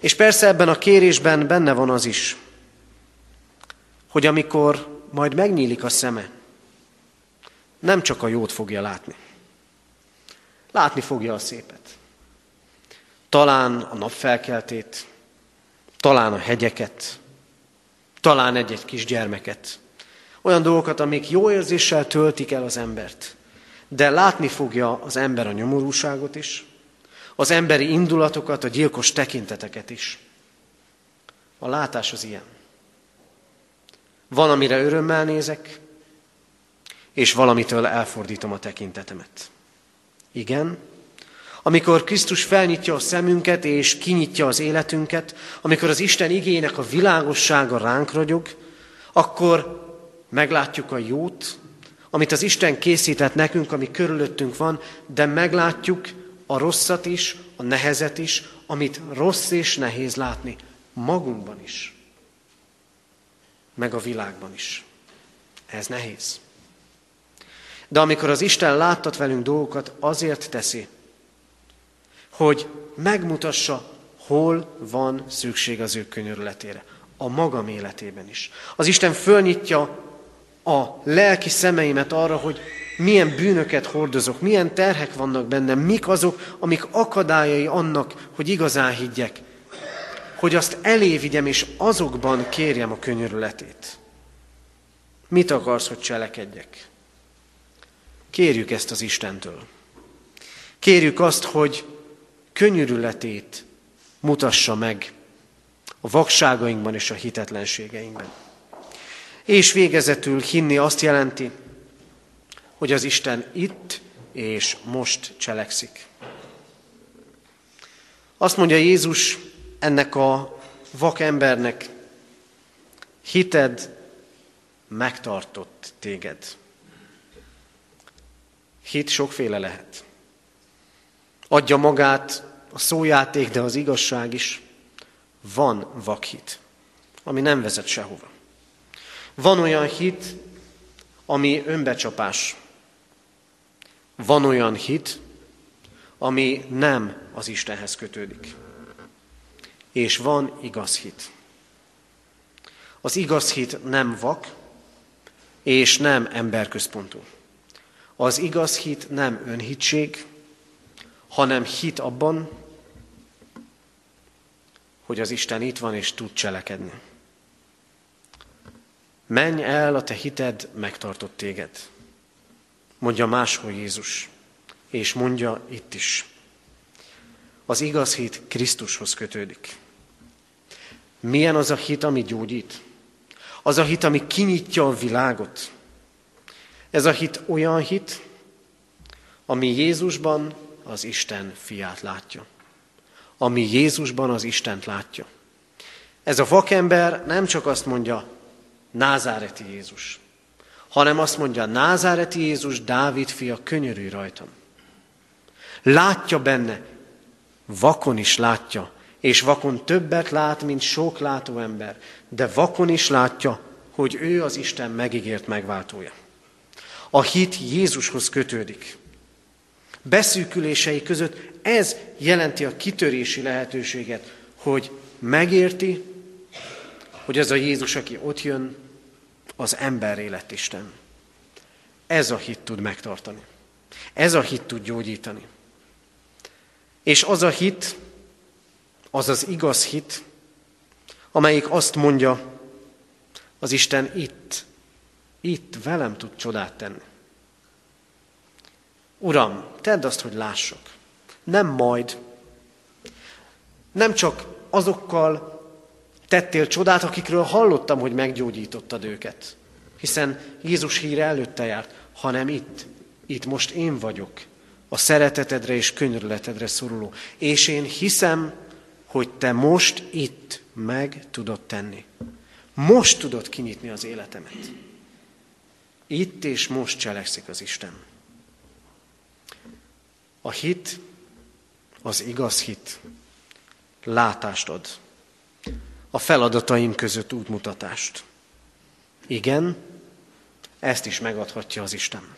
És persze ebben a kérésben benne van az is, hogy amikor majd megnyílik a szeme, nem csak a jót fogja látni. Látni fogja a szépet. Talán a napfelkeltét, talán a hegyeket, talán egy-egy kis gyermeket. Olyan dolgokat, amik jó érzéssel töltik el az embert. De látni fogja az ember a nyomorúságot is, az emberi indulatokat, a gyilkos tekinteteket is. A látás az ilyen. Van, amire örömmel nézek, és valamitől elfordítom a tekintetemet. Igen, amikor Krisztus felnyitja a szemünket és kinyitja az életünket, amikor az Isten igének a világossága ránk ragyog, akkor meglátjuk a jót, amit az Isten készített nekünk, ami körülöttünk van, de meglátjuk a rosszat is, a nehezet is, amit rossz és nehéz látni magunkban is, meg a világban is. Ez nehéz. De amikor az Isten láttat velünk dolgokat, azért teszi, hogy megmutassa, hol van szükség az ő könyörületére. A magam életében is. Az Isten fölnyitja a lelki szemeimet arra, hogy milyen bűnöket hordozok, milyen terhek vannak bennem, mik azok, amik akadályai annak, hogy igazán higgyek. Hogy azt elé vigyem, és azokban kérjem a könyörületét. Mit akarsz, hogy cselekedjek? Kérjük ezt az Istentől. Kérjük azt, hogy könyörületét mutassa meg a vakságainkban és a hitetlenségeinkben. És végezetül hinni azt jelenti, hogy az Isten itt és most cselekszik. Azt mondja Jézus ennek a vak embernek, hited megtartott téged. Hit sokféle lehet. Adja magát a szójáték, de az igazság is. Van vakhit, ami nem vezet sehova. Van olyan hit, ami önbecsapás. Van olyan hit, ami nem az Istenhez kötődik. És van igaz hit. Az igaz hit nem vak, és nem emberközpontú. Az igaz hit nem önhitség, hanem hit abban, hogy az Isten itt van és tud cselekedni. Menj el, a te hited megtartott téged. Mondja máshol Jézus, és mondja itt is. Az igaz hit Krisztushoz kötődik. Milyen az a hit, ami gyógyít? Az a hit, ami kinyitja a világot. Ez a hit olyan hit, ami Jézusban az Isten fiát látja. Ami Jézusban az Istent látja. Ez a vakember nem csak azt mondja, Názáreti Jézus, hanem azt mondja, Názáreti Jézus, Dávid fia, könyörülj rajtam. Látja benne, vakon is látja, és vakon többet lát, mint sok látó ember, de vakon is látja, hogy ő az Isten megígért megváltója. A hit Jézushoz kötődik. Beszűkülései között ez jelenti a kitörési lehetőséget, hogy megérti, hogy az a Jézus, aki ott jön, az ember lett Isten. Ez a hit tud megtartani. Ez a hit tud gyógyítani. És az a hit, az az igaz hit, amelyik azt mondja, az Isten itt, itt velem tud csodát tenni. Uram, tedd azt, hogy lássak. Nem majd. Nem csak azokkal tettél csodát, akikről hallottam, hogy meggyógyítottad őket. Hiszen Jézus híre előtte járt, hanem itt, itt most én vagyok, a szeretetedre és könyörületedre szoruló. És én hiszem, hogy te most itt meg tudod tenni. Most tudod kinyitni az életemet. Itt és most cselekszik az Isten. A hit, az igaz hit, látást ad. A feladataim között útmutatást. Igen, ezt is megadhatja az Isten.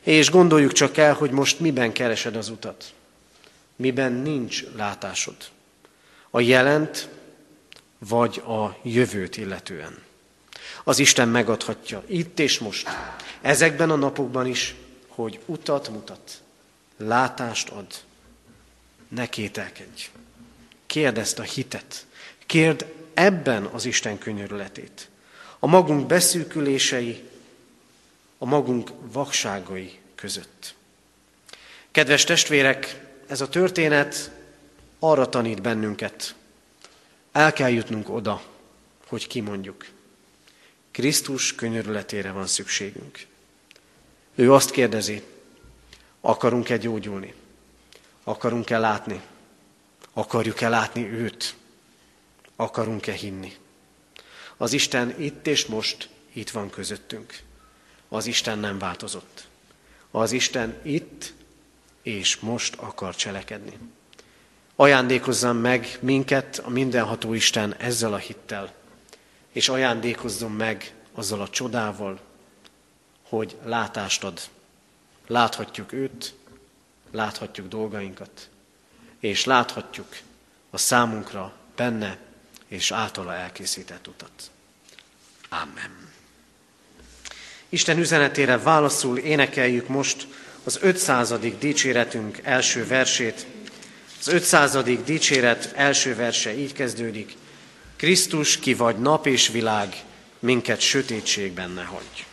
És gondoljuk csak el, hogy most miben keresed az utat. Miben nincs látásod. A jelent, vagy a jövőt illetően. Az Isten megadhatja itt és most, ezekben a napokban is, hogy utat mutat, látást ad. Ne kételkedj. Kérd ezt a hitet. Kérd ebben az Isten könyörületét. A magunk beszűkülései, a magunk vakságai között. Kedves testvérek, ez a történet arra tanít bennünket. El kell jutnunk oda, hogy kimondjuk. Krisztus könyörületére van szükségünk. Ő azt kérdezi, akarunk-e gyógyulni? Akarunk-e látni? Akarjuk-e látni őt? Akarunk-e hinni? Az Isten itt és most itt van közöttünk. Az Isten nem változott. Az Isten itt és most akar cselekedni. Ajándékozzam meg minket a mindenható Isten ezzel a hittel, és ajándékozzon meg azzal a csodával, hogy látást ad. Láthatjuk őt, láthatjuk dolgainkat, és láthatjuk a számunkra benne és általa elkészített utat. Amen. Isten üzenetére válaszul énekeljük most az 500. dicséretünk első versét. Az 500. dicséret első verse így kezdődik. Krisztus, ki vagy nap és világ, minket sötétségben ne hagyj.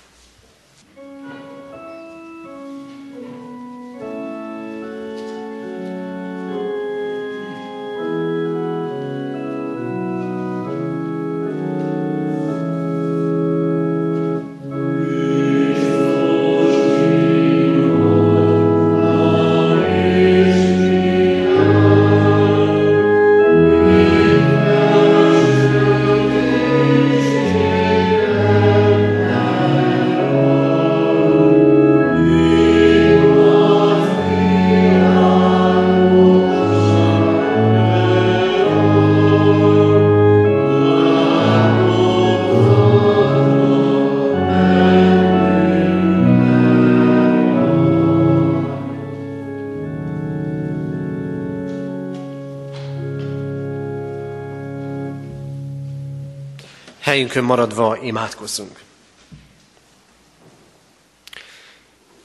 Helyünkön maradva imádkozzunk.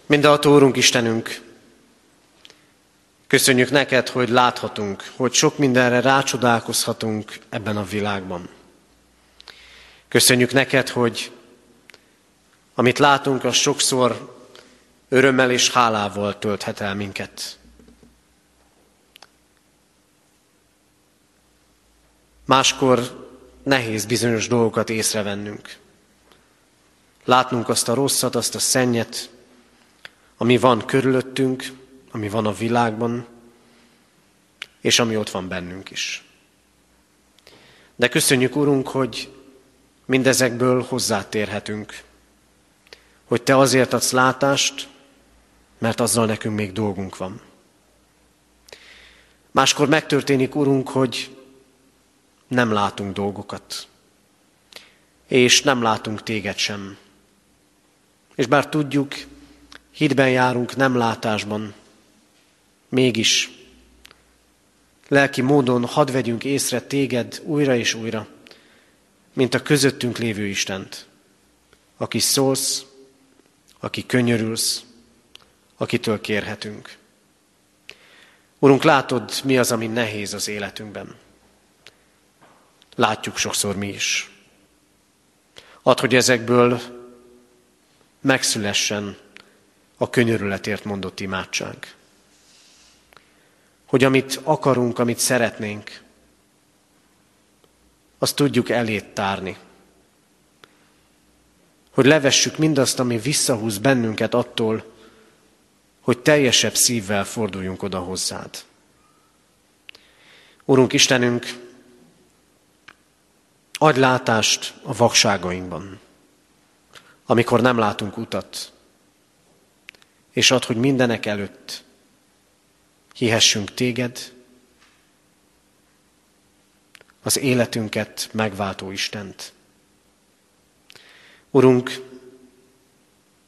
Mindenható Úrunk Istenünk, köszönjük neked, hogy láthatunk, hogy sok mindenre rácsodálkozhatunk ebben a világban. Köszönjük neked, hogy amit látunk, az sokszor örömmel és hálával tölthet el minket. Máskor nehéz bizonyos dolgokat észrevennünk. Látnunk azt a rosszat, azt a szennyet, ami van körülöttünk, ami van a világban, és ami ott van bennünk is. De köszönjük, Urunk, hogy mindezekből hozzátérhetünk, hogy Te azért adsz látást, mert azzal nekünk még dolgunk van. Máskor megtörténik, Urunk, hogy nem látunk dolgokat, és nem látunk Téged sem. És bár tudjuk, hitben járunk, nem látásban, mégis lelki módon hadd vegyünk észre Téged újra és újra, mint a közöttünk lévő Istent, aki szólsz, aki könyörülsz, akitől kérhetünk. Urunk, látod, mi az, ami nehéz az életünkben. Látjuk sokszor mi is. Add, hogy ezekből megszülessen a könyörületért mondott imádság. Hogy amit akarunk, amit szeretnénk, azt tudjuk elét tárni. Hogy levessük mindazt, ami visszahúz bennünket attól, hogy teljesebb szívvel forduljunk oda hozzád. Urunk Istenünk, adj látást a vakságainkban, amikor nem látunk utat, és ad, hogy mindenek előtt hihessünk téged, az életünket megváltó Istent. Urunk,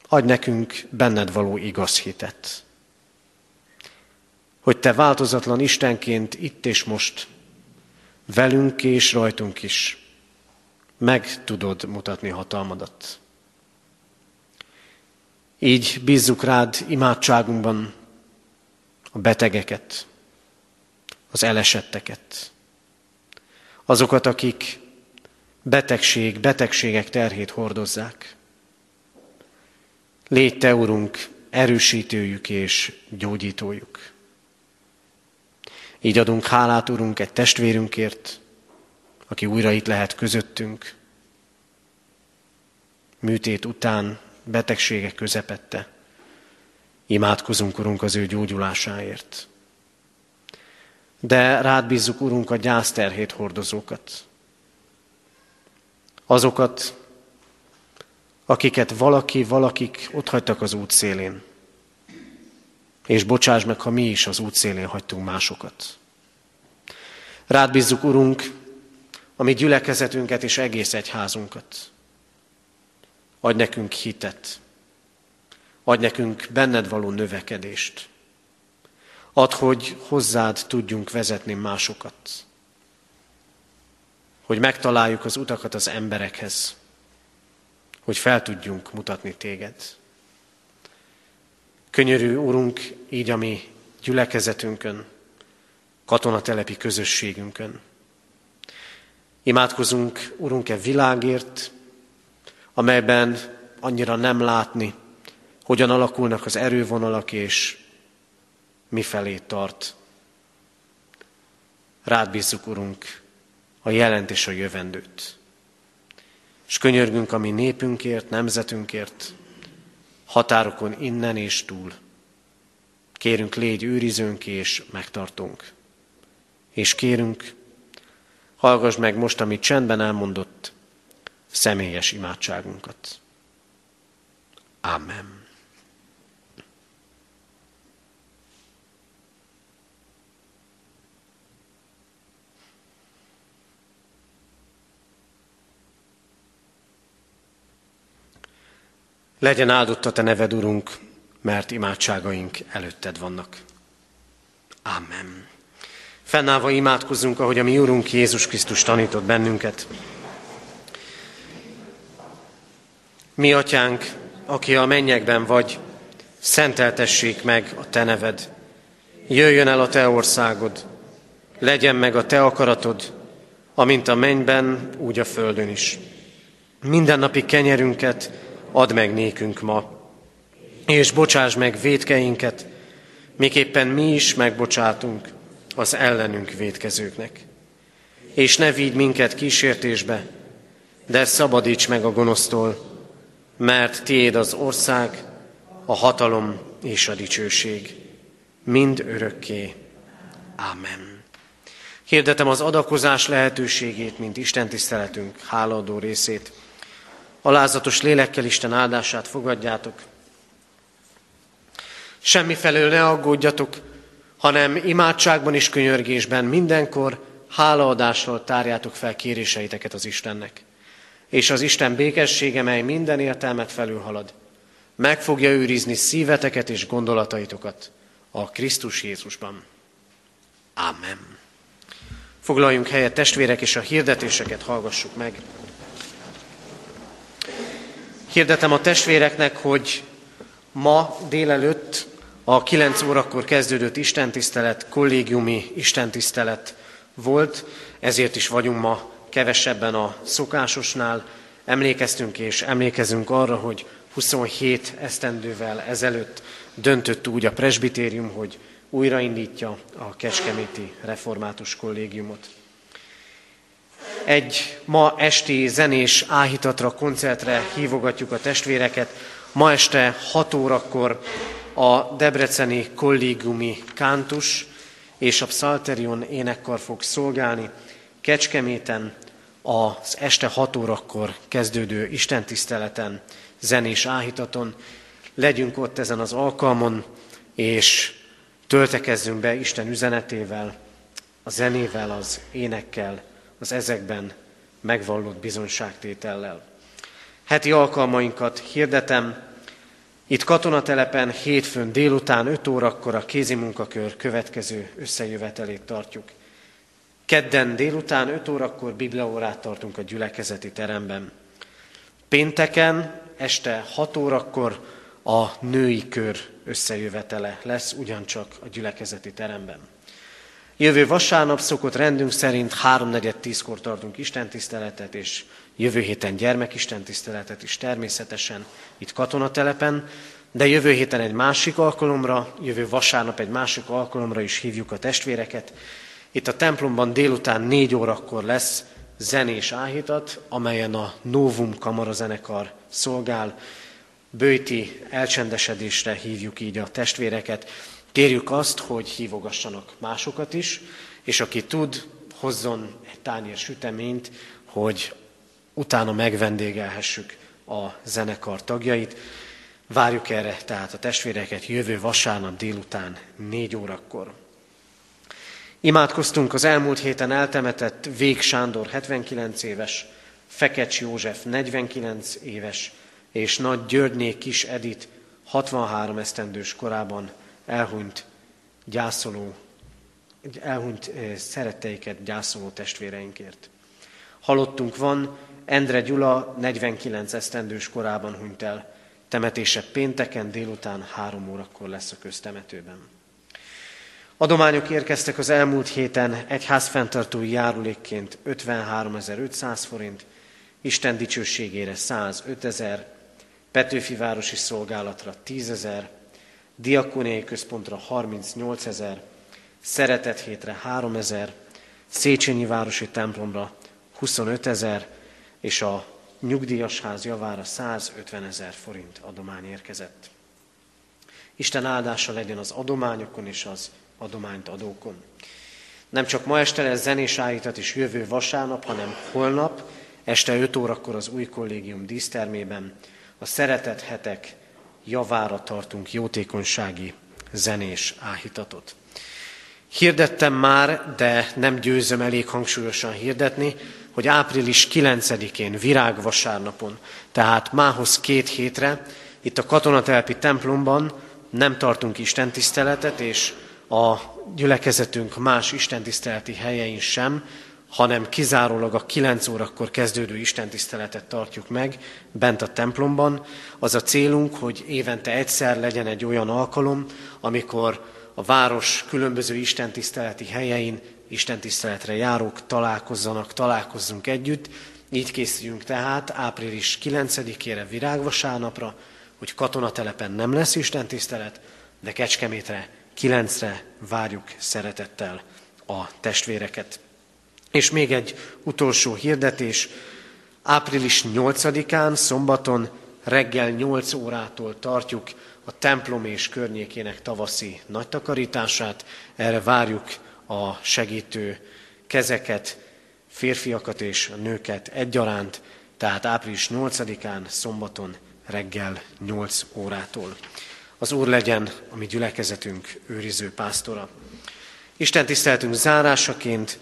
adj nekünk benned való igaz hitet, hogy Te változatlan Istenként itt és most velünk és rajtunk is meg tudod mutatni hatalmadat. Így bízzuk rád imádságunkban a betegeket, az elesetteket, azokat, akik betegség, betegségek terhét hordozzák. Légy Te, Urunk, erősítőjük és gyógyítójuk. Így adunk hálát, Urunk, egy testvérünkért, aki újra itt lehet közöttünk, műtét után, betegségek közepette. Imádkozunk, Urunk, az ő gyógyulásáért. De rád bízzuk, Urunk, a gyászterhét hordozókat. Azokat, akiket valaki, valakik ott hagytak az út szélén. És bocsáss meg, ha mi is az út szélén hagytunk másokat. Rád bízzuk, Urunk, a mi gyülekezetünket és egész egyházunkat. Adj nekünk hitet. Adj nekünk benned való növekedést. Add, hogy hozzád tudjunk vezetni másokat. Hogy megtaláljuk az utakat az emberekhez. Hogy fel tudjunk mutatni téged. Könyörű Urunk, így a mi gyülekezetünkön, katonatelepi közösségünkön. Imádkozunk, Urunk-e világért, amelyben annyira nem látni, hogyan alakulnak az erővonalak, és mifelé tart. Rád bízzuk, Urunk, a jelent és a jövendőt. És könyörgünk a mi népünkért, nemzetünkért, határokon innen és túl. Kérünk, légy őrizőnk és megtartunk. És kérünk, hallgass meg most, amit csendben elmondott, személyes imádságunkat. Amen. Legyen áldott a Te neved, Urunk, mert imádságaink előtted vannak. Amen. Fennállva imádkozzunk, ahogy a mi Urunk Jézus Krisztus tanított bennünket. Mi, Atyánk, aki a mennyekben vagy, szenteltessék meg a Te neved. Jöjjön el a Te országod, legyen meg a Te akaratod, amint a mennyben, úgy a földön is. Mindennapi kenyerünket add meg nékünk ma, és bocsáss meg védkeinket, miképpen mi is megbocsátunk az ellenünk védkezőknek. És ne vigy minket kísértésbe, de szabadíts meg a gonosztól, mert tiéd az ország, a hatalom és a dicsőség, mind örökké. Ámen. Hirdetem az adakozás lehetőségét, mint Isten tiszteletünk hálaadó részét. Alázatos lélekkel Isten áldását fogadjátok. Semmifelől ne aggódjatok, hanem imádságban és könyörgésben mindenkor hálaadással tárjátok fel kéréseiteket az Istennek. És az Isten békessége, mely minden értelmet felülhalad, meg fogja őrizni szíveteket és gondolataitokat a Krisztus Jézusban. Amen. Foglaljunk helyet, testvérek, és a hirdetéseket hallgassuk meg. Hirdetem a testvéreknek, hogy ma délelőtt a 9 órakor kezdődött istentisztelet, kollégiumi istentisztelet volt, ezért is vagyunk ma kevesebben a szokásosnál. Emlékeztünk és emlékezünk arra, hogy 27 esztendővel ezelőtt döntött úgy a presbitérium, hogy újraindítja a Kecskeméti Református Kollégiumot. Egy ma esti zenés áhítatra, koncertre hívogatjuk a testvéreket. Ma este 6 órakor a Debreceni kollégiumi kántus és a Psalterion énekkar fog szolgálni. Kecskeméten az este 6 órakor kezdődő istentiszteleten, zenés áhítaton. Legyünk ott ezen az alkalmon, és töltekezzünk be Isten üzenetével, a zenével, az énekkel, az ezekben megvallott bizonyságtétellel. Heti alkalmainkat hirdetem, itt katonatelepen hétfőn délután 5 órakor a kézi munkakör következő összejövetelét tartjuk. Kedden délután 5 órakor bibliaórát tartunk a gyülekezeti teremben. Pénteken este 6 órakor a női kör összejövetele lesz ugyancsak a gyülekezeti teremben. Jövő vasárnap szokott rendünk szerint háromnegyed tízkor tartunk istentiszteletet, és jövő héten gyermekistentiszteletet is természetesen itt katonatelepen, de jövő héten egy másik alkalomra, jövő vasárnap egy másik alkalomra is hívjuk a testvéreket. Itt a templomban délután négy órakor lesz zenés áhítat, amelyen a Novum kamarazenekar szolgál. Bőti elcsendesedésre hívjuk így a testvéreket. Kérjük azt, hogy hívogassanak másokat is, és aki tud, hozzon egy tányér süteményt, hogy utána megvendégelhessük a zenekar tagjait. Várjuk erre tehát a testvéreket jövő vasárnap délután négy órakor. Imádkoztunk az elmúlt héten eltemetett Vég Sándor 79 éves, Fekecs József 49 éves, és Nagy Györgyné Kis Edit 63 esztendős korában elhunyt gyászoló, elhunyt eh, szeretteiket gyászoló testvéreinkért. Halottunk van, Endre Gyula 49 esztendős korában hunyt el, temetése pénteken délután három órakor lesz a köztemetőben. Adományok érkeztek az elmúlt héten egyházfenntartói járulékként 53.500 forint, Isten dicsőségére 105 ezer, Petőfi városi szolgálatra 10 ezer, Diakóniai központra 38 ezer, Szeretet hétre 3 ezer, Széchenyi városi templomra 25 ezer, és a nyugdíjas ház javára 150 ezer forint adomány érkezett. Isten áldása legyen az adományokon és az adományt adókon. Nem csak ma este lesz zenés állítat is jövő vasárnap, hanem holnap, este 5 órakor az új kollégium dísztermében a szeretet hetek javára tartunk jótékonysági zenés áhítatot. Hirdettem már, de nem győzöm elég hangsúlyosan hirdetni, hogy április 9-én, virágvasárnapon, tehát mához két hétre, itt a katonatelpi templomban nem tartunk istentiszteletet, és a gyülekezetünk más istentiszteleti helyein sem, hanem kizárólag a 9 órakor kezdődő istentiszteletet tartjuk meg bent a templomban. Az a célunk, hogy évente egyszer legyen egy olyan alkalom, amikor a város különböző istentiszteleti helyein istentiszteletre járók találkozzanak, találkozzunk együtt, Így készüljünk tehát április 9-ére virágvasárnapra, hogy katonatelepen nem lesz Isten tisztelet, de Kecskemétre 9-re várjuk szeretettel a testvéreket. És még egy utolsó hirdetés. Április 8-án, szombaton reggel 8 órától tartjuk a templom és környékének tavaszi nagytakarítását. Erre várjuk a segítő kezeket, férfiakat és nőket egyaránt, tehát április 8-án, szombaton reggel 8 órától. Az Úr legyen a mi gyülekezetünk őriző pásztora. Isten tiszteltünk zárásaként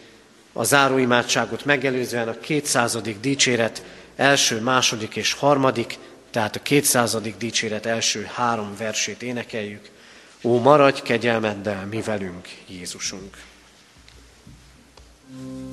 a záróimádságot megelőzően a 200. dicséret első, második és harmadik, tehát a 200. dicséret első három versét énekeljük. Ó, maradj kegyelmeddel mi velünk, Jézusunk! Mm-hmm.